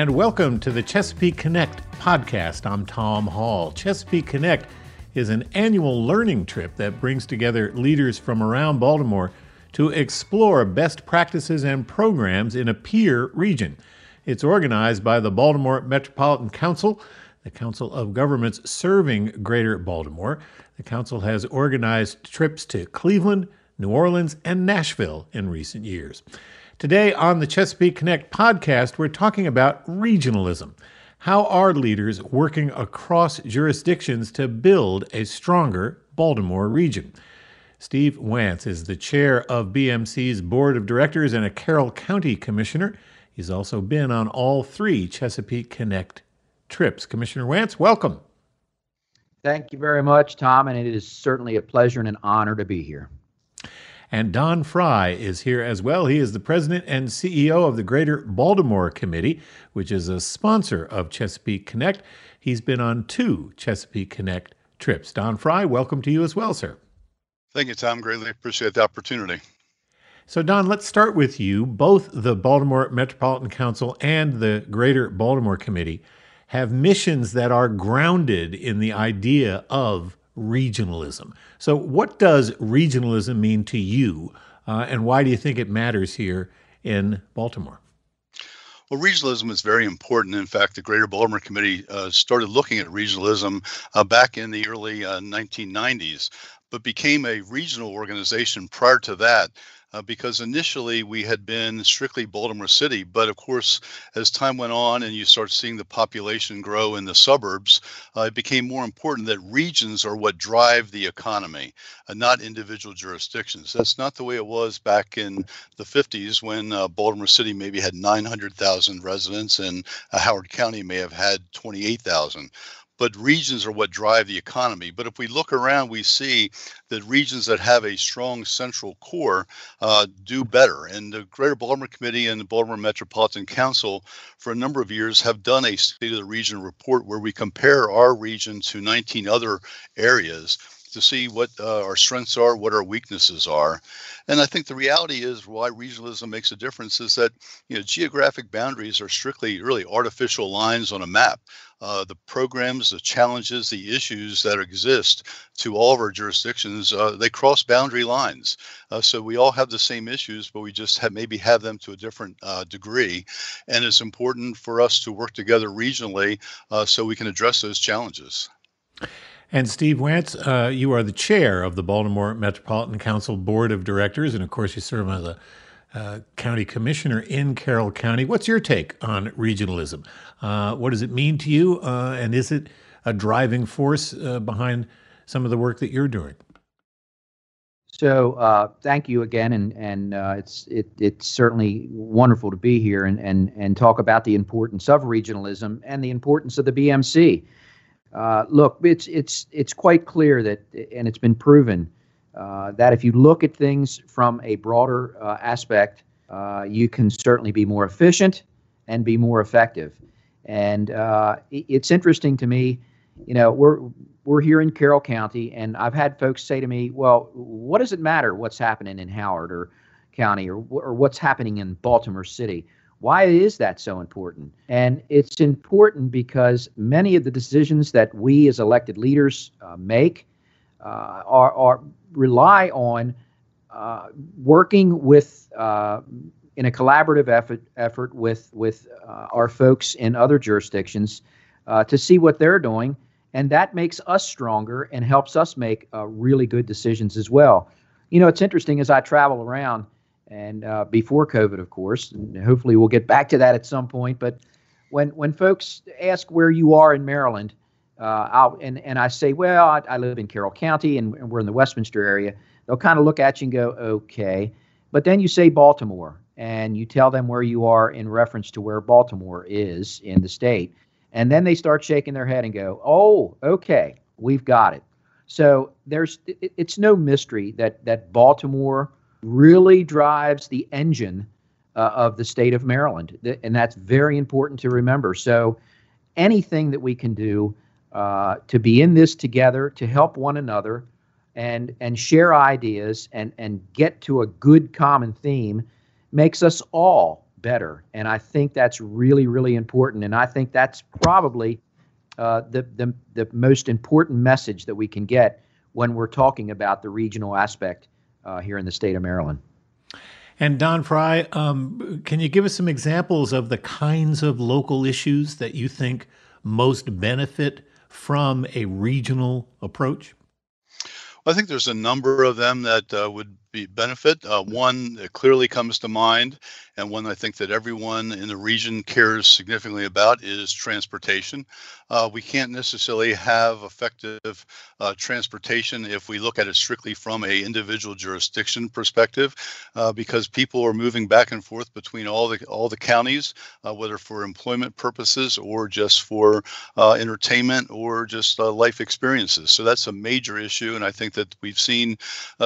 and welcome to the Chesapeake Connect podcast. I'm Tom Hall. Chesapeake Connect is an annual learning trip that brings together leaders from around Baltimore to explore best practices and programs in a peer region. It's organized by the Baltimore Metropolitan Council, the Council of Governments serving Greater Baltimore. The council has organized trips to Cleveland, New Orleans, and Nashville in recent years. Today on the Chesapeake Connect podcast, we're talking about regionalism. How are leaders working across jurisdictions to build a stronger Baltimore region? Steve Wantz is the chair of BMC's board of directors and a Carroll County commissioner. He's also been on all three Chesapeake Connect trips. Commissioner Wantz, welcome. Thank you very much, Tom, and it is certainly a pleasure and an honor to be here. And Don Fry is here as well. He is the president and CEO of the Greater Baltimore Committee, which is a sponsor of Chesapeake Connect. He's been on two Chesapeake Connect trips. Don Fry, welcome to you as well, sir. Thank you, Tom. Greatly appreciate the opportunity. So, Don, let's start with you. Both the Baltimore Metropolitan Council and the Greater Baltimore Committee have missions that are grounded in the idea of regionalism. So, what does regionalism mean to you, uh, and why do you think it matters here in Baltimore? Well, regionalism is very important. In fact, the Greater Baltimore Committee uh, started looking at regionalism uh, back in the early 1990s, uh, but became a regional organization prior to that uh, because initially we had been strictly Baltimore City. But of course, as time went on and you start seeing the population grow in the suburbs, uh, it became more important that regions are what drive the economy, uh, not individual jurisdictions. That's not the way it was back in the 50s when uh, Baltimore City maybe had 900,000 residents and uh, Howard County may have had 28,000 but regions are what drive the economy. But if we look around, we see that regions that have a strong central core uh, do better. And the Greater Baltimore Committee and the Baltimore Metropolitan Council, for a number of years, have done a State of the Region report where we compare our region to 19 other areas to see what uh, our strengths are, what our weaknesses are. And I think the reality is why regionalism makes a difference is that you know geographic boundaries are strictly really artificial lines on a map. Uh, the programs, the challenges, the issues that exist to all of our jurisdictions, uh, they cross boundary lines. Uh, so we all have the same issues, but we just have maybe have them to a different uh, degree. And it's important for us to work together regionally uh, so we can address those challenges. And Steve Wantz, uh, you are the chair of the Baltimore Metropolitan Council Board of Directors, and of course, you serve as a uh, county commissioner in Carroll County. What's your take on regionalism? Uh, what does it mean to you, uh, and is it a driving force uh, behind some of the work that you're doing? So, uh, thank you again, and and it's it, it's certainly wonderful to be here and and and talk about the importance of regionalism and the importance of the BMC. Uh, look, it's it's it's quite clear that, and it's been proven uh, that if you look at things from a broader uh, aspect, uh, you can certainly be more efficient and be more effective. And uh, it's interesting to me, you know, we're we're here in Carroll County, and I've had folks say to me, "Well, what does it matter what's happening in Howard or County or or what's happening in Baltimore City?" Why is that so important? And it's important because many of the decisions that we as elected leaders uh, make uh, are, are, rely on uh, working with uh, in a collaborative effort effort with with uh, our folks in other jurisdictions uh, to see what they're doing, and that makes us stronger and helps us make really good decisions as well. You know, it's interesting as I travel around and uh, before COVID, of course. And hopefully, we'll get back to that at some point. But when when folks ask where you are in Maryland, uh, and and I say, well, I, I live in Carroll County, and, and, we're in the Westminster area. They'll kind of look at you and go, okay. But then you say Baltimore, and you tell them where you are in reference to where Baltimore is in the state, and then they start shaking their head and go, oh, okay, we've got it. So there's it, it's no mystery that that Baltimore really drives the engine uh, of the state of Maryland. And that's very important to remember. So, anything that we can do uh, to be in this together, to help one another, and and share ideas and and get to a good common theme makes us all better. And I think that's really, really important. And I think that's probably uh, the, the, the most important message that we can get when we're talking about the regional aspect uh, here in the state of Maryland. And Don Fry, um, can you give us some examples of the kinds of local issues that you think most benefit from a regional approach? I think there's a number of them that uh, would be benefit. Uh, one that clearly comes to mind, and one I think that everyone in the region cares significantly about, is transportation. Uh, we can't necessarily have effective uh, transportation if we look at it strictly from a individual jurisdiction perspective, uh, because people are moving back and forth between all the all the counties, uh, whether for employment purposes or just for uh, entertainment or just life experiences. So that's a major issue, and I think that we've seen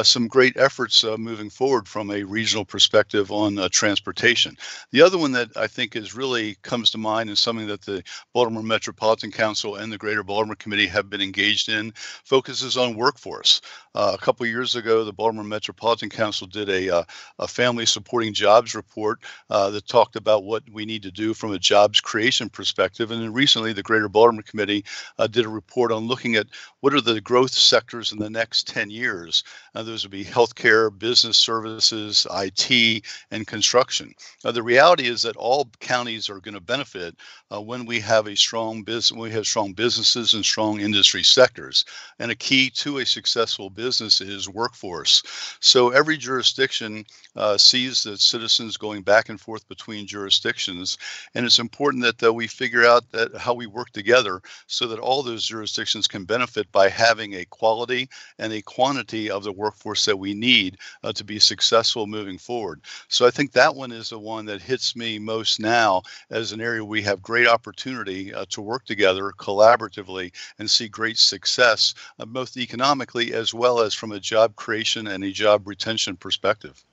some great efforts efforts uh, moving forward from a regional perspective on uh, transportation. The other one that I think is really comes to mind is something that the Baltimore Metropolitan Council and the Greater Baltimore Committee have been engaged in, focuses on workforce. Uh, a couple years ago, the Baltimore Metropolitan Council did a, uh, a family supporting jobs report uh, that talked about what we need to do from a jobs creation perspective. And then recently, the Greater Baltimore Committee uh, did a report on looking at what are the growth sectors in the next 10 years. Those would be healthcare, business services, IT, and construction. Uh, the reality is that all counties are going to benefit when we have a strong business, we have strong businesses and strong industry sectors. And a key to a successful business is workforce. So every jurisdiction uh, sees that citizens going back and forth between jurisdictions, and it's important that uh, we figure out that how we work together so that all those jurisdictions can benefit by having a quality and a quantity of the workforce that we need uh, to be successful moving forward. So I think that one is the one that hits me most now as an area we have great opportunity uh, to work together collaboratively and see great success uh, both economically as well as from a job creation and a job retention perspective.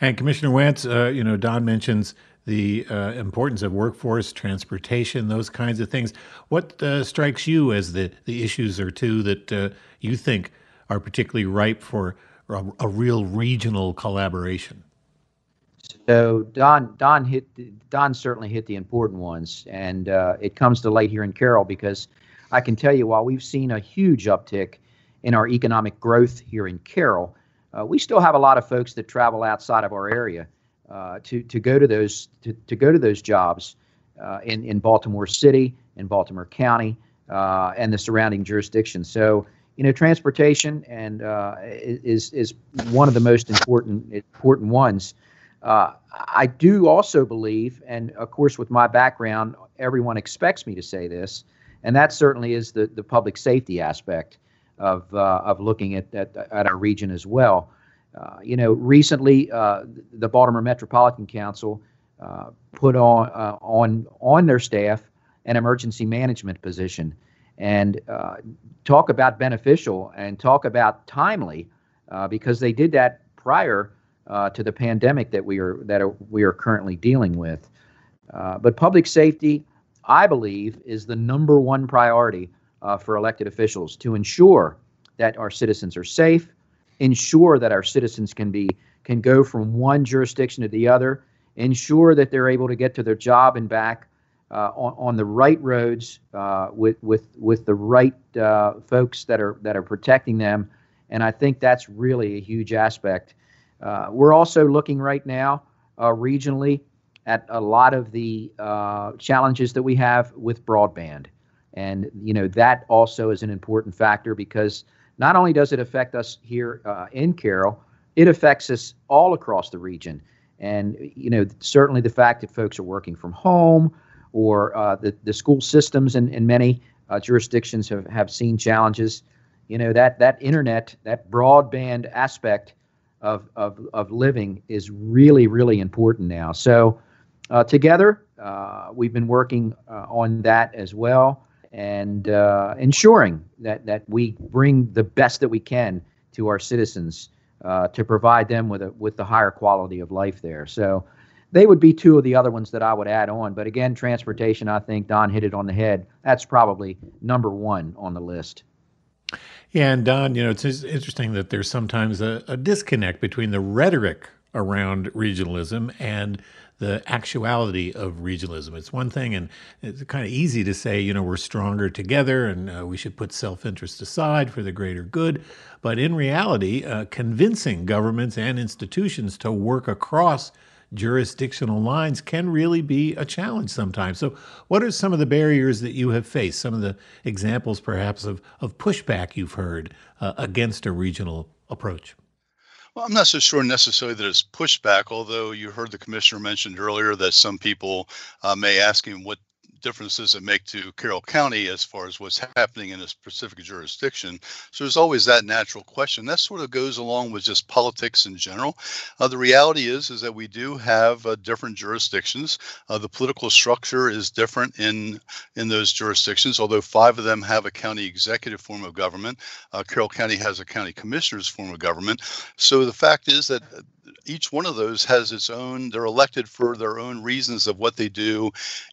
And Commissioner Wantz, uh, you know, Don mentions the uh, importance of workforce, transportation, those kinds of things. What uh, strikes you as the, the issues or two that uh, you think are particularly ripe for a, a, real regional collaboration? So Don, Don hit, Don certainly hit the important ones, and uh, it comes to light here in Carroll because I can tell you while we've seen a huge uptick in our economic growth here in Carroll, uh, we still have a lot of folks that travel outside of our area uh, to to go to those to, to go to those jobs uh, in in Baltimore City, in Baltimore County, uh, and the surrounding jurisdictions. So you know, transportation and uh, is is one of the most important important ones. Uh, I do also believe, and of course, with my background, everyone expects me to say this, and that certainly is the the public safety aspect of uh, of looking at, at at our region as well. Uh, you know, recently uh, the Baltimore Metropolitan Council uh, put on on on their staff an emergency management position, and uh, talk about beneficial and talk about timely, because they did that prior to the pandemic that we are that are, we are currently dealing with. but public safety, I believe, is the number one priority uh, for elected officials to ensure that our citizens are safe, ensure that our citizens can be can go from one jurisdiction to the other, ensure that they're able to get to their job and back uh, on, on the right roads uh, with with with the right uh, folks that are that are protecting them, and I think that's really a huge aspect. Uh, we're also looking right now uh, regionally at a lot of the uh, challenges that we have with broadband. And you know that also is an important factor because not only does it affect us here in Carroll, it affects us all across the region. And you know certainly the fact that folks are working from home or uh, the the school systems in, in many uh, jurisdictions have, have seen challenges. You know that that internet, that broadband aspect of of of living is really really important now. So uh, together, uh, we've been working uh, on that as well and uh, ensuring that, that we bring the best that we can to our citizens to provide them with a with the higher quality of life there. So they would be two of the other ones that I would add on. But again, transportation, I think Don hit it on the head. That's probably number one on the list. Yeah, and Don, you know, it's interesting that there's sometimes a, a disconnect between the rhetoric around regionalism and the actuality of regionalism. It's one thing, and it's kind of easy to say, you know, we're stronger together and uh, we should put self interest aside for the greater good. But in reality, uh, convincing governments and institutions to work across jurisdictional lines can really be a challenge sometimes. So, what are some of the barriers that you have faced? Some of the examples, perhaps, of, of pushback you've heard uh, against a regional approach? Well, I'm not so sure necessarily that it's pushback, although you heard the commissioner mentioned earlier that some people uh, may ask him what difference does it make to Carroll County as far as what's happening in a specific jurisdiction? So there's always that natural question. That sort of goes along with just politics in general. Uh, the reality is is that we do have uh, different jurisdictions. Uh, the political structure is different in in those jurisdictions. Although five of them have a county executive form of government, uh, Carroll County has a county commissioners form of government. So the fact is that each one of those has its own they're elected for their own reasons of what they do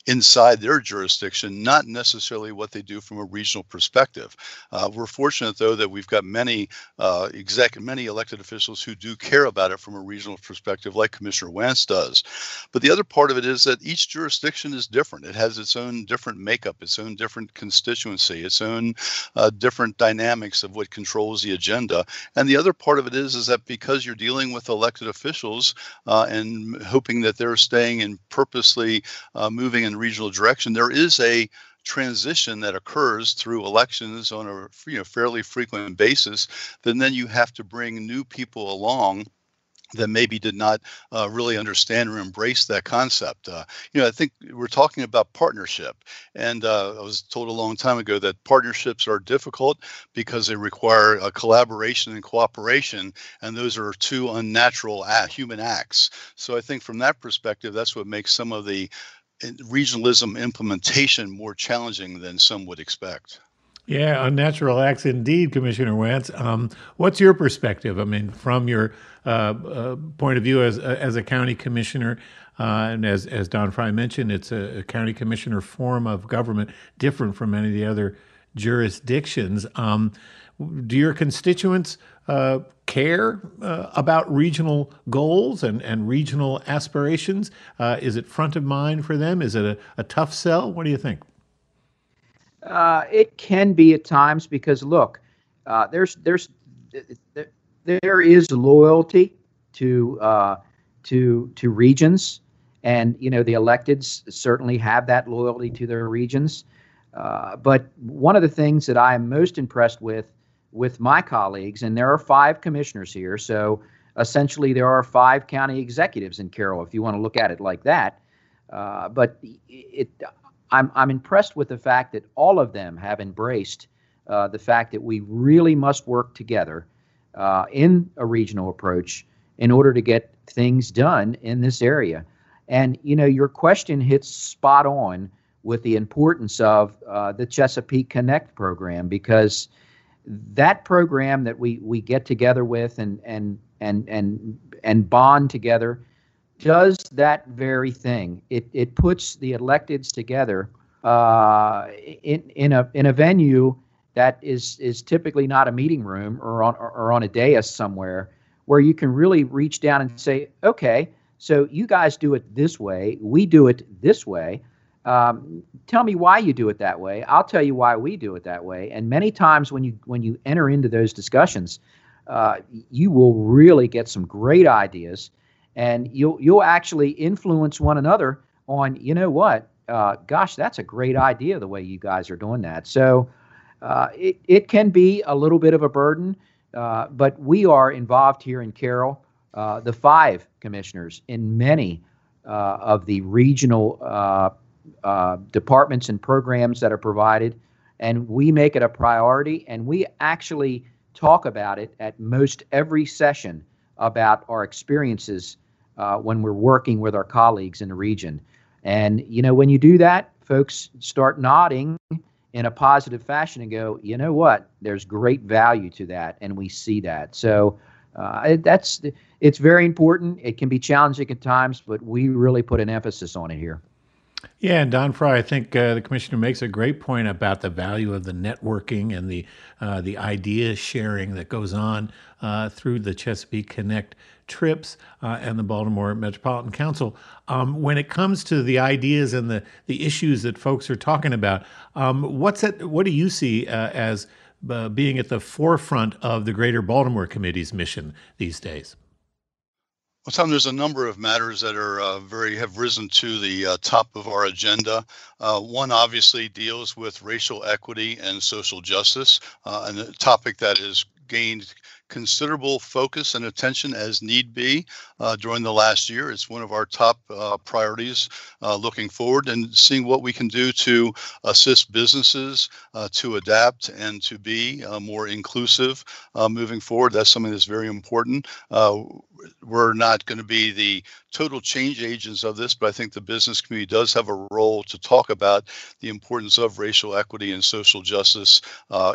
inside their jurisdiction not necessarily what they do from a regional perspective. Uh, we're fortunate though that we've got many uh, exec many elected officials who do care about it from a regional perspective like commissioner Wantz does. But the other part of it is that each jurisdiction is different. It has its own different makeup its own different constituency its own uh, different dynamics of what controls the agenda. And the other part of it is is that because you're dealing with elected officials officials uh, and hoping that they're staying and purposely uh, moving in regional direction, there is a transition that occurs through elections on a you know, fairly frequent basis, then then you have to bring new people along that maybe did not uh, really understand or embrace that concept. Uh, you know, I think we're talking about partnership, and uh, I was told a long time ago that partnerships are difficult because they require a collaboration and cooperation, and those are two unnatural human acts. So I think from that perspective, that's what makes some of the eh, regionalism implementation more challenging than some would expect. Yeah, unnatural acts indeed, Commissioner Wantz. Um, what's your perspective? I mean, from your uh, uh, point of view as uh, as a county commissioner, uh, and as as Don Fry mentioned, it's a, a, county commissioner form of government, different from many of the other jurisdictions. Um, do your constituents uh, care uh, about regional goals and, and regional aspirations? is it front of mind for them? Is it a, a tough sell? What do you think? Uh, it can be at times because look, uh, there's there's there is loyalty to uh, to to regions, and you know the electeds certainly have that loyalty to their regions. Uh, but one of the things that I am most impressed with with my colleagues, and there are five commissioners here, so essentially there are five county executives in Carroll, if you want to look at it like that. Uh, but it, I'm, I'm impressed with the fact that all of them have embraced uh, the fact that we really must work together uh, in a regional approach in order to get things done in this area. And you know, your question hits spot on with the importance of uh, the Chesapeake Connect program because that program that we we get together with and and and and and bond together does that very thing. It it puts the electeds together uh, in in a in a venue that is is typically not a meeting room or on or on a dais somewhere where you can really reach down and say, okay, so you guys do it this way, we do it this way. Um, tell me why you do it that way. I'll tell you why we do it that way. And many times when you when you enter into those discussions, uh, you will really get some great ideas and you'll you'll actually influence one another on you know what uh, gosh that's a great idea the way you guys are doing that so uh, it, it can be a little bit of a burden uh, but we are involved here in carroll uh, the five commissioners in many uh, of the regional uh, departments and programs that are provided and we make it a priority and we actually talk about it at most every session about our experiences when we're working with our colleagues in the region. And, you know, when you do that, folks start nodding in a positive fashion and go, you know what, there's great value to that. And we see that. So uh, that's, it's very important. It can be challenging at times, but we really put an emphasis on it here. Yeah, and Don Fry, I think uh, the commissioner makes a great point about the value of the networking and the uh, the idea sharing that goes on uh, through the Chesapeake Connect trips uh, and the Baltimore Metropolitan Council. Um, when it comes to the ideas and the the issues that folks are talking about, um, what's it? What do you see uh, as uh, being at the forefront of the Greater Baltimore Committee's mission these days? Well, Tom, there's a number of matters that are uh, very have risen to the uh, top of our agenda. Uh, one obviously deals with racial equity and social justice, uh, and a topic that has gained considerable focus and attention as need be uh, during the last year. It's one of our top uh, priorities uh, looking forward and seeing what we can do to assist businesses uh, to adapt and to be uh, more inclusive moving forward. That's something that's very important. we're not going to be the total change agents of this, but I think the business community does have a role to talk about the importance of racial equity and social justice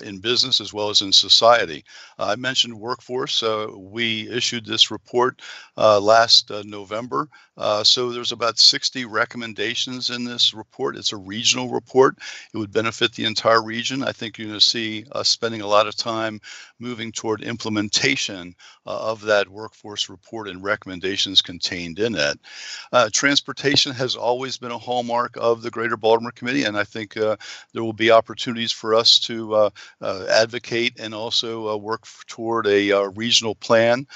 in business as well as in society. I mentioned workforce. we issued this report uh, last uh, November. Uh, so there's about 60 recommendations in this report. It's a regional report. It would benefit the entire region. I think you're going to see us spending a lot of time moving toward implementation uh, of that workforce report and recommendations contained in it. Uh, transportation has always been a hallmark of the Greater Baltimore Committee, and I think uh, there will be opportunities for us to advocate and also work toward a regional plan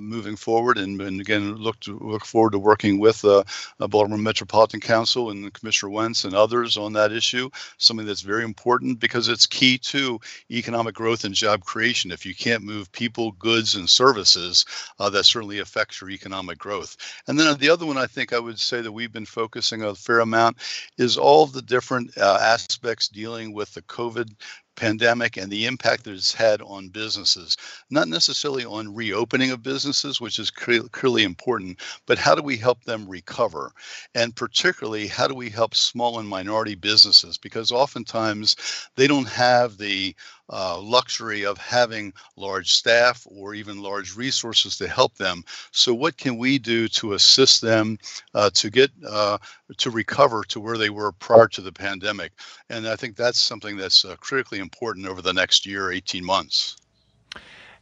moving forward and and, again, look to look forward to working with uh, Baltimore Metropolitan Council and Commissioner Wantz and others on that issue. Something that's very important because it's key to economic growth and job creation. If you can't move people, goods, and services, uh, that certainly affects your economic growth. And then the other one I think I would say that we've been focusing a fair amount is all the different uh, aspects dealing with the COVID pandemic and the impact that it's had on businesses, not necessarily on reopening of businesses, which is clearly important, but how do we help them recover? And particularly, how do we help small and minority businesses? Because oftentimes they don't have the uh, luxury of having large staff or even large resources to help them. So, what can we do to assist them uh, to get uh, to recover to where they were prior to the pandemic? And I think that's something that's uh, critically important over the next year, 18 months.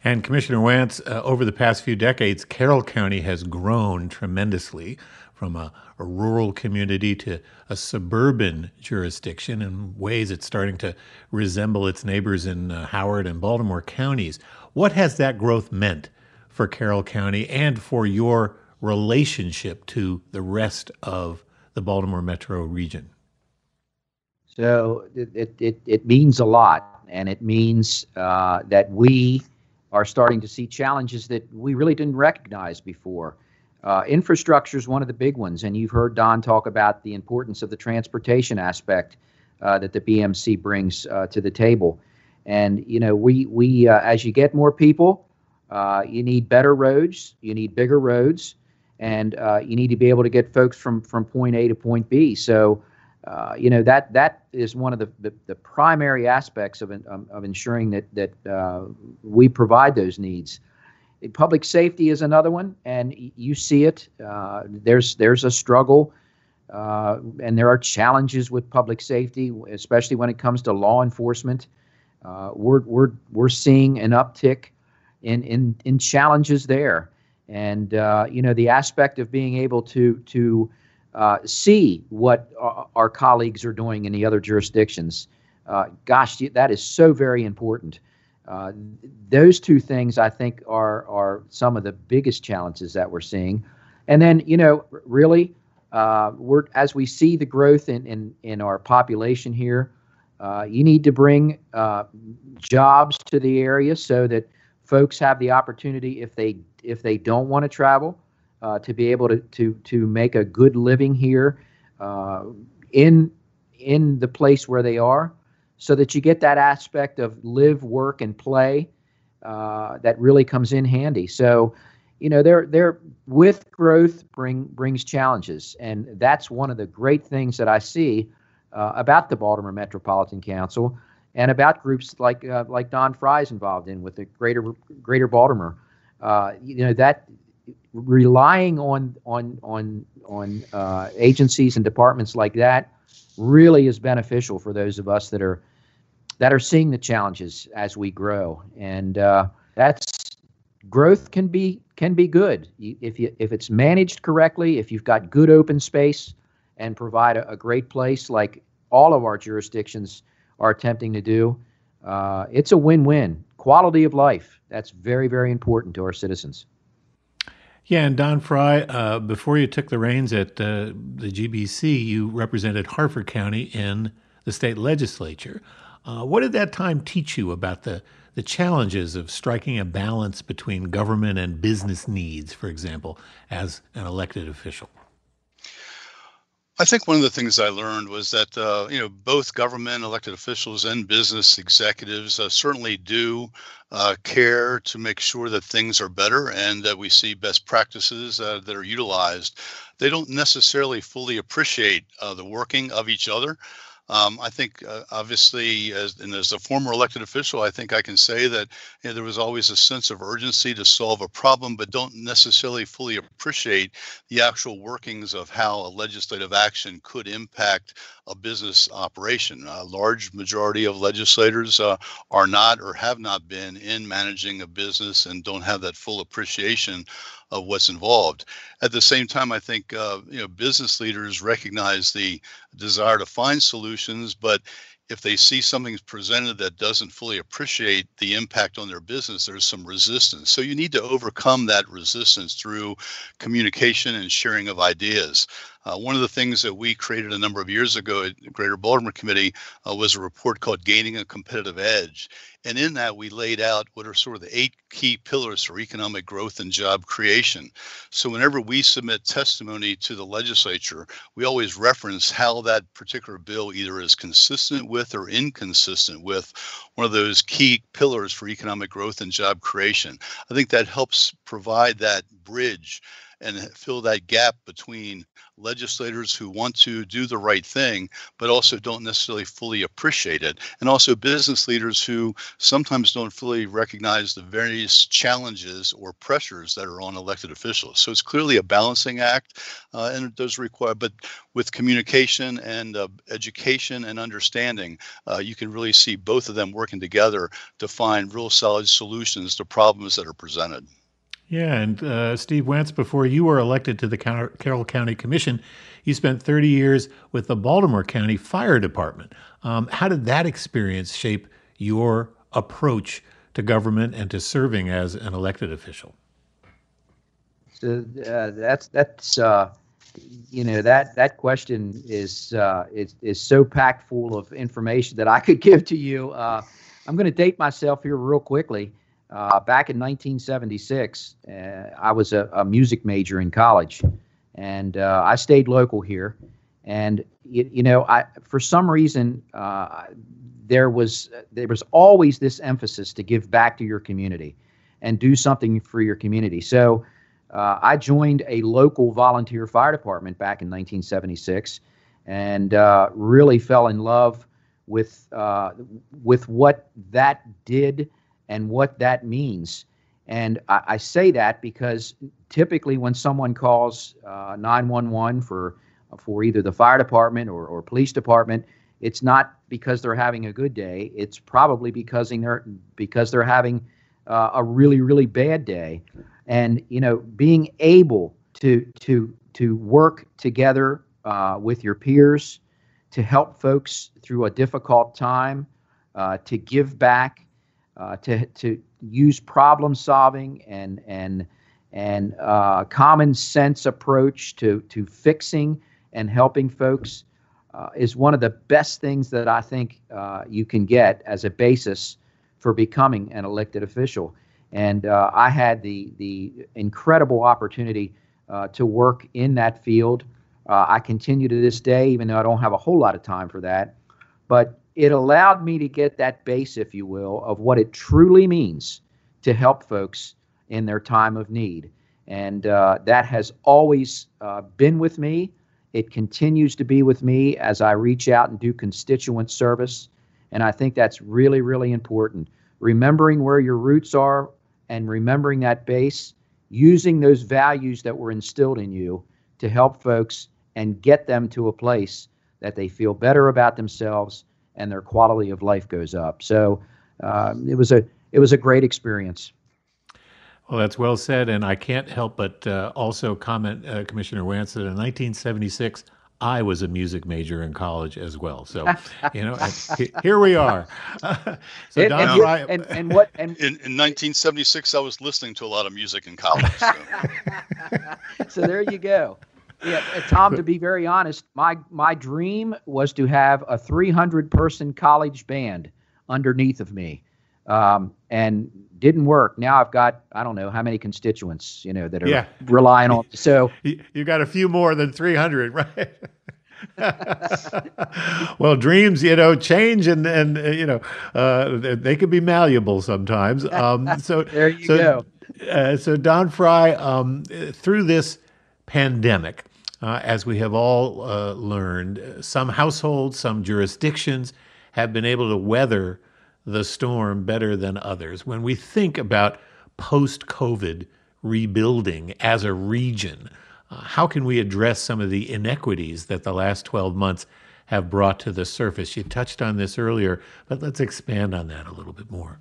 And Commissioner Wantz, uh, over the past few decades, Carroll County has grown tremendously from a, a, rural community to a suburban jurisdiction. In ways, it's starting to resemble its neighbors in uh, Howard and Baltimore counties. What has that growth meant for Carroll County and for your relationship to the rest of the Baltimore metro region? So it, it, it means a lot, and it means uh, that we are starting to see challenges that we really didn't recognize before. Uh, infrastructure is one of the big ones, and you've heard Don talk about the importance of the transportation aspect uh, that the BMC brings uh, to the table. And you know, we we uh, as you get more people, uh, you need better roads, you need bigger roads, and uh, you need to be able to get folks from from point A to point B. So, you know that that is one of the the, the primary aspects of um, of ensuring that that we provide those needs. Public safety is another one, and you see it. Uh, there's there's a struggle, uh, and there are challenges with public safety, especially when it comes to law enforcement. Uh, we're we're we're seeing an uptick in in in challenges there, and uh, you know the aspect of being able to to uh, see what our colleagues are doing in the other jurisdictions. Uh, gosh, that is so very important. Uh, those two things, I think, are are some of the biggest challenges that we're seeing. And then, you know, really, uh, we're as we see the growth in in, in our population here, uh, you need to bring uh, jobs to the area so that folks have the opportunity, if they if they don't want to travel, uh, to be able to to to make a good living here in in the place where they are so that you get that aspect of live, work, and play uh, that really comes in handy. So, you know, they're, with growth bring brings challenges, and that's one of the great things that I see uh, about the Baltimore Metropolitan Council and about groups like uh, like Don Fry's involved in with the Greater Greater Baltimore. Uh, you know that relying on on on on uh, agencies and departments like that really is beneficial for those of us that are that are seeing the challenges as we grow, and uh, that's growth can be can be good if you if it's managed correctly. If you've got good open space and provide a, a great place like all of our jurisdictions are attempting to do, uh, it's a win-win. Quality of life that's very very important to our citizens. Yeah, and Don Fry, uh, before you took the reins at uh, the GBC, you represented Harford County in the state legislature. Uh, what did that time teach you about the, the challenges of striking a balance between government and business needs, for example, as an elected official? I think one of the things I learned was that uh, you know both government elected officials and business executives uh, certainly do uh, care to make sure that things are better and that we see best practices uh, that are utilized. They don't necessarily fully appreciate uh, the working of each other. Um, I think, uh, obviously, as and as a former elected official, I think I can say that you know, there was always a sense of urgency to solve a problem, but don't necessarily fully appreciate the actual workings of how a legislative action could impact a business operation. A large majority of legislators uh, are not or have not been in managing a business and don't have that full appreciation of what's involved. At the same time, I think uh, you know business leaders recognize the desire to find solutions, but if they see something presented that doesn't fully appreciate the impact on their business, there's some resistance. So you need to overcome that resistance through communication and sharing of ideas. Uh, one of the things that we created a number of years ago at the Greater Baltimore Committee uh, was a report called Gaining a Competitive Edge. And in that, we laid out what are sort of the eight key pillars for economic growth and job creation. So, whenever we submit testimony to the legislature, we always reference how that particular bill either is consistent with or inconsistent with one of those key pillars for economic growth and job creation. I think that helps provide that bridge and fill that gap between legislators who want to do the right thing, but also don't necessarily fully appreciate it, and also business leaders who sometimes don't fully recognize the various challenges or pressures that are on elected officials. So it's clearly a balancing act, uh, and it does require, but with communication and uh, education and understanding, uh, you can really see both of them working together to find real solid solutions to problems that are presented. Yeah, and uh, Steve Wantz, before you were elected to the Carroll County Commission, you spent 30 years with the Baltimore County Fire Department. Um, how did that experience shape your approach to government and to serving as an elected official? So uh, that's that's uh, you know that that question is uh, is is so packed full of information that I could give to you. Uh, I'm going to date myself here real quickly. Uh, back in 1976, uh, I was a, a, music major in college, and uh, I stayed local here. And you, you know, I for some reason uh, there was there was always this emphasis to give back to your community and do something for your community. So uh, I joined a local volunteer fire department back in 1976, and uh, really fell in love with with what that did and what that means. And I, I say that because typically when someone calls uh, 911 for for either the fire department or, or police department, it's not because they're having a good day. It's probably because they're because they're having uh, a really really bad day. And you know, being able to to to work together uh, with your peers to help folks through a difficult time, uh, to give back, uh, to to use problem solving and and and uh, common sense approach to to fixing and helping folks uh, is one of the best things that I think uh, you can get as a basis for becoming an elected official. And uh, I had the the incredible opportunity to work in that field. I continue to this day, even though I don't have a whole lot of time for that. But it allowed me to get that base, if you will, of what it truly means to help folks in their time of need. And uh, that has always uh, been with me. It continues to be with me as I reach out and do constituent service. And I think that's really, really important. Remembering where your roots are and remembering that base using those values that were instilled in you to help folks and get them to a place that they feel better about themselves and their quality of life goes up. So um, it was a it was a great experience. Well, that's well said, and I can't help but uh, also comment, uh, Commissioner Wantz, that in 1976 I was a music major in college as well. So, you know, here we are. so and, Don and, Fry, and, and, what? And, in, in 1976, I was listening to a lot of music in college. So, so there you go. Yeah, Tom. To be very honest, my my dream was to have a 300 person college band underneath of me, um, and didn't work. Now I've got I don't know how many constituents you know that are yeah. relying on. So you got a few more than 300, right? well, dreams, you know, change and and uh, you know uh, they can be malleable sometimes. Um, so there you so, go. Uh, so Don Fry, um, through this pandemic, uh, as we have all uh, learned, some households, some jurisdictions have been able to weather the storm better than others. When we think about post COVID rebuilding as a region, uh, how can we address some of the inequities that the last 12 months have brought to the surface? You touched on this earlier, but let's expand on that a little bit more.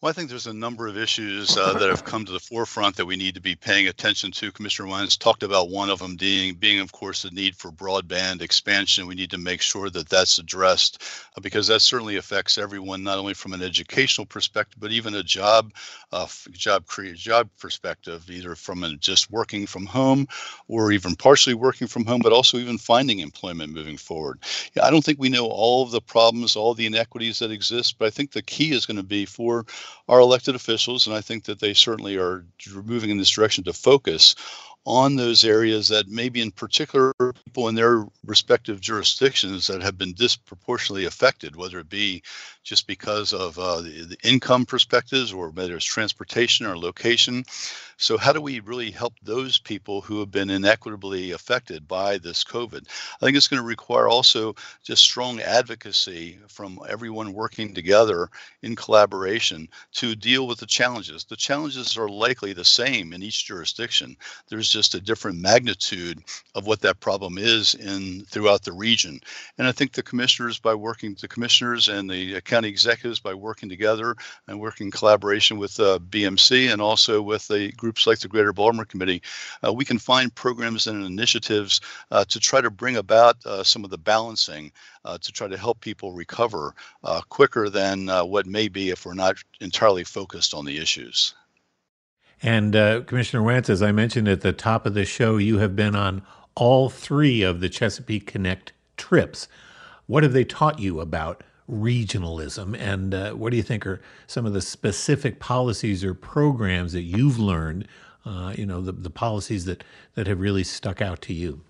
Well, I think there's a number of issues uh, that have come to the forefront that we need to be paying attention to. Commissioner Wantz talked about one of them being, being of course, the need for broadband expansion. We need to make sure that that's addressed uh, because that certainly affects everyone, not only from an educational perspective, but even a job, uh, job create job perspective, either from just working from home or even partially working from home, but also even finding employment moving forward. Yeah, I don't think we know all of the problems, all the inequities that exist, but I think the key is going to be for our elected officials, and I think that they certainly are moving in this direction to focus on those areas that maybe in particular people in their respective jurisdictions that have been disproportionately affected, whether it be just because of uh, the, the, income perspectives or whether it's transportation or location. So, how do we really help those people who have been inequitably affected by this COVID? I think it's going to require also just strong advocacy from everyone working together in collaboration to deal with the challenges. The challenges are likely the same in each jurisdiction. There's just a different magnitude of what that problem is in throughout the region. And I think the commissioners, by working, the commissioners and the county executives, by working together and working in collaboration with uh, BMC and also with the group groups like the Greater Baltimore Committee, uh, we can find programs and initiatives uh, to try to bring about uh, some of the balancing uh, to try to help people recover uh, quicker than what may be if we're not entirely focused on the issues. And Commissioner Wantz, as I mentioned at the top of the show, you have been on all three of the Chesapeake Connect trips. What have they taught you about regionalism. And uh, what do you think are some of the specific policies or programs that you've learned? Uh, you know, the, the policies that that have really stuck out to you.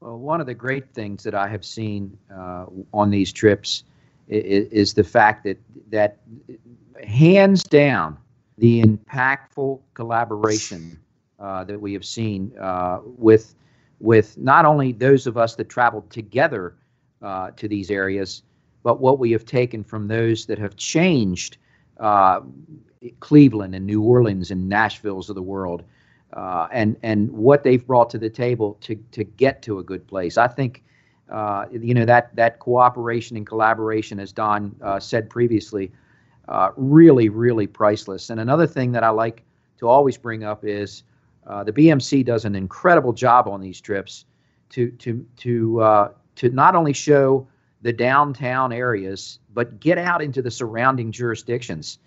Well, one of the great things that I have seen uh, on these trips is, is, the fact that that hands down the impactful collaboration uh, that we have seen uh, with with not only those of us that traveled together uh, to these areas, but what we have taken from those that have changed uh, Cleveland and New Orleans and Nashville's of the world, uh, and and what they've brought to the table to to get to a good place. I think, uh, you know, that that cooperation and collaboration, as Don uh, said previously, uh, really really priceless. And another thing that I like to always bring up is uh, the BMC does an incredible job on these trips to to to to not only show the downtown areas, but get out into the surrounding jurisdictions,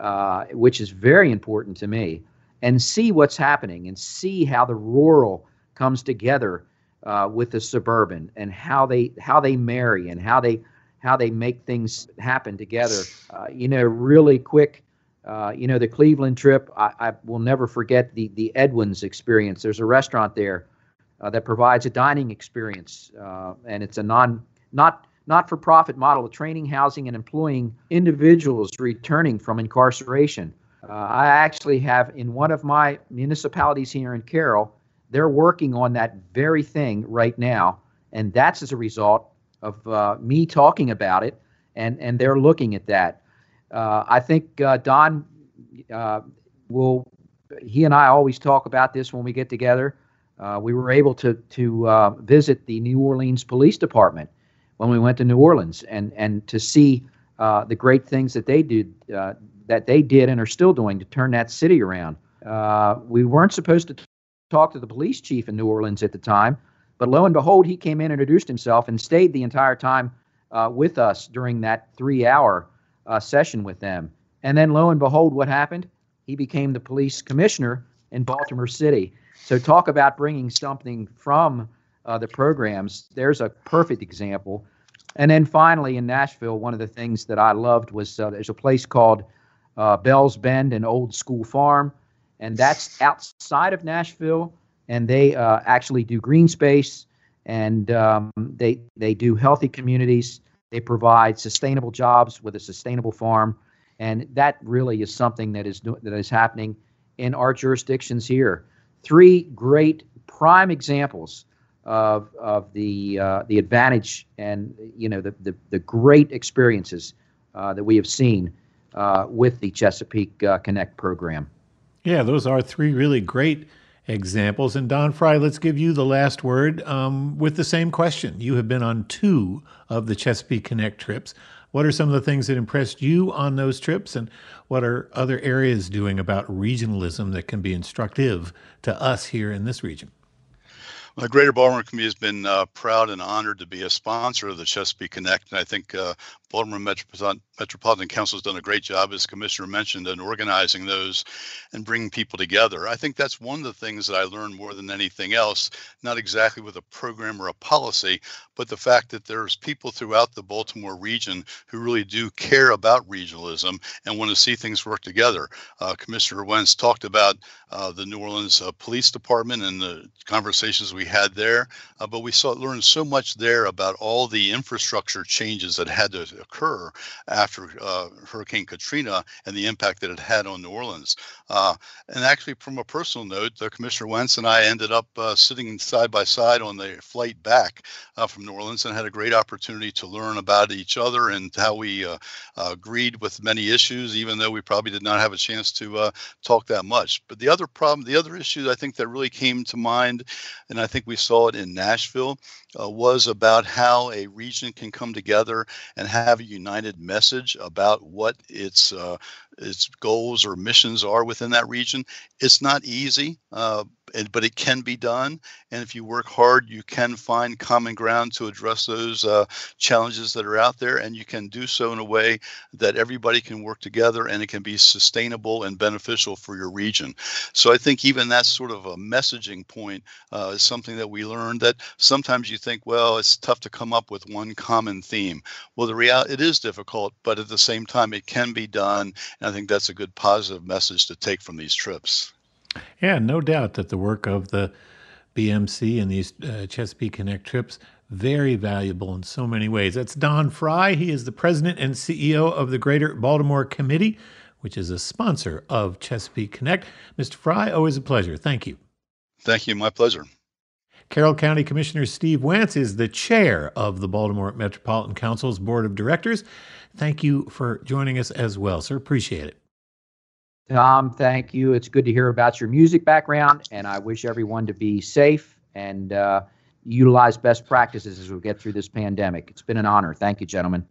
uh, which is very important to me, and see what's happening and see how the rural comes together uh, with the suburban and how they how they marry and how they how they make things happen together. Uh, you know, really quick. Uh, you know, the Cleveland trip. I, I, will never forget the the Edwin's experience. There's a restaurant there uh, that provides a dining experience, uh, and it's a non not not for profit model of training, housing, and employing individuals returning from incarceration. Uh, I actually have in one of my municipalities here in Carroll, they're working on that very thing right now. And that's as a result of uh, me talking about it, and, and they're looking at that. Uh, I think, uh, Don, uh, we'll he and I always talk about this when we get together. Uh, we were able to to visit the New Orleans Police Department when we went to New Orleans and and to see uh, the great things that they did uh, that they did and are still doing to turn that city around. Uh, we weren't supposed to t- talk to the police chief in New Orleans at the time, but lo and behold, he came in, introduced himself, and stayed the entire time uh, with us during that three-hour session with them. And then lo and behold, what happened? He became the police commissioner in Baltimore City. So talk about bringing something from uh, the programs. There's a perfect example. And then finally in Nashville, one of the things that I loved was uh, there's a place called uh, Bell's Bend, an old school farm, and that's outside of Nashville. And they uh, actually do green space, and um, they they do healthy communities. They provide sustainable jobs with a sustainable farm, and that really is something that is that is happening in our jurisdictions here. Three great prime examples of of the uh, the advantage and you know the the, the great experiences uh, that we have seen uh, with the Chesapeake uh, Connect program. Yeah, those are three really great examples. And Don Fry, let's give you the last word um, with the same question. You have been on two of the Chesapeake Connect trips. What are some of the things that impressed you on those trips, and what are other areas doing about regionalism that can be instructive to us here in this region? The Greater Baltimore Committee has been uh, proud and honored to be a sponsor of the Chesapeake Connect, and I think uh, Baltimore Metropolitan, Council has done a great job, as Commissioner mentioned, in organizing those and bringing people together. I think that's one of the things that I learned more than anything else, not exactly with a program or a policy, but the fact that there's people throughout the Baltimore region who really do care about regionalism and want to see things work together. Uh, Commissioner Wantz talked about uh, the New Orleans uh, Police Department and the conversations we had there, uh, but we saw learned so much there about all the infrastructure changes that had to occur after uh, Hurricane Katrina and the impact that it had on New Orleans. Uh, and actually, from a personal note, Commissioner Wantz and I ended up sitting side by side on the flight back from New Orleans and had a great opportunity to learn about each other and how we agreed with many issues, even though we probably did not have a chance to talk that much. But the other problem, the other issue I think that really came to mind, and I think we saw it in Nashville, uh, was about how a region can come together and have a united message about what its uh, its goals or missions are within that region. It's not easy, uh, but it can be done. And if you work hard, you can find common ground to address those uh, challenges that are out there. And you can do so in a way that everybody can work together and it can be sustainable and beneficial for your region. So I think even that's sort of a messaging point uh, is something that we learned that sometimes you think, well, it's tough to come up with one common theme. Well, the reality, it is difficult, but at the same time, it can be done. And I think that's a good positive message to take from these trips. Yeah, no doubt that the work of the BMC and these uh, Chesapeake Connect trips very valuable in so many ways. That's Don Fry. He is the president and CEO of the Greater Baltimore Committee, which is a sponsor of Chesapeake Connect. Mr. Fry, always a pleasure. Thank you. Thank you. My pleasure. Carroll County Commissioner Steve Wantz is the chair of the Baltimore Metropolitan Council's Board of Directors. Thank you for joining us as well, sir. Appreciate it. Tom, thank you. It's good to hear about your music background, and I wish everyone to be safe and uh, utilize best practices as we get through this pandemic. It's been an honor. Thank you, gentlemen.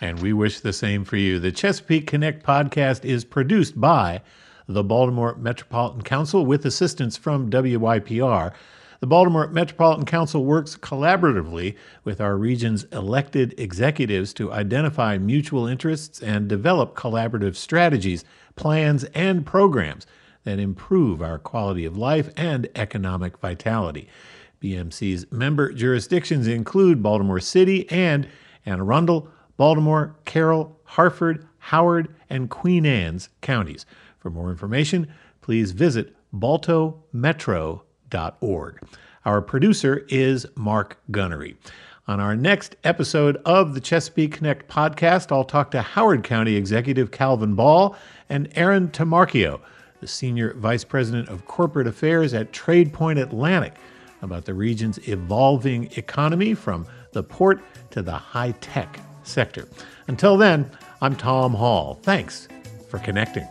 And we wish the same for you. The Chesapeake Connect podcast is produced by the Baltimore Metropolitan Council with assistance from WYPR. The Baltimore Metropolitan Council works collaboratively with our region's elected executives to identify mutual interests and develop collaborative strategies plans, and programs that improve our quality of life and economic vitality. BMC's member jurisdictions include Baltimore City and Anne Arundel, Baltimore, Carroll, Harford, Howard, and Queen Anne's counties. For more information, please visit baltometro.org. Our producer is Mark Gunnery. On our next episode of the Chesapeake Connect podcast, I'll talk to Howard County Executive Calvin Ball and Aaron Tomarchio, the Senior Vice President of Corporate Affairs at TradePoint Atlantic, about the region's evolving economy from the port to the high tech sector. Until then, I'm Tom Hall. Thanks for connecting.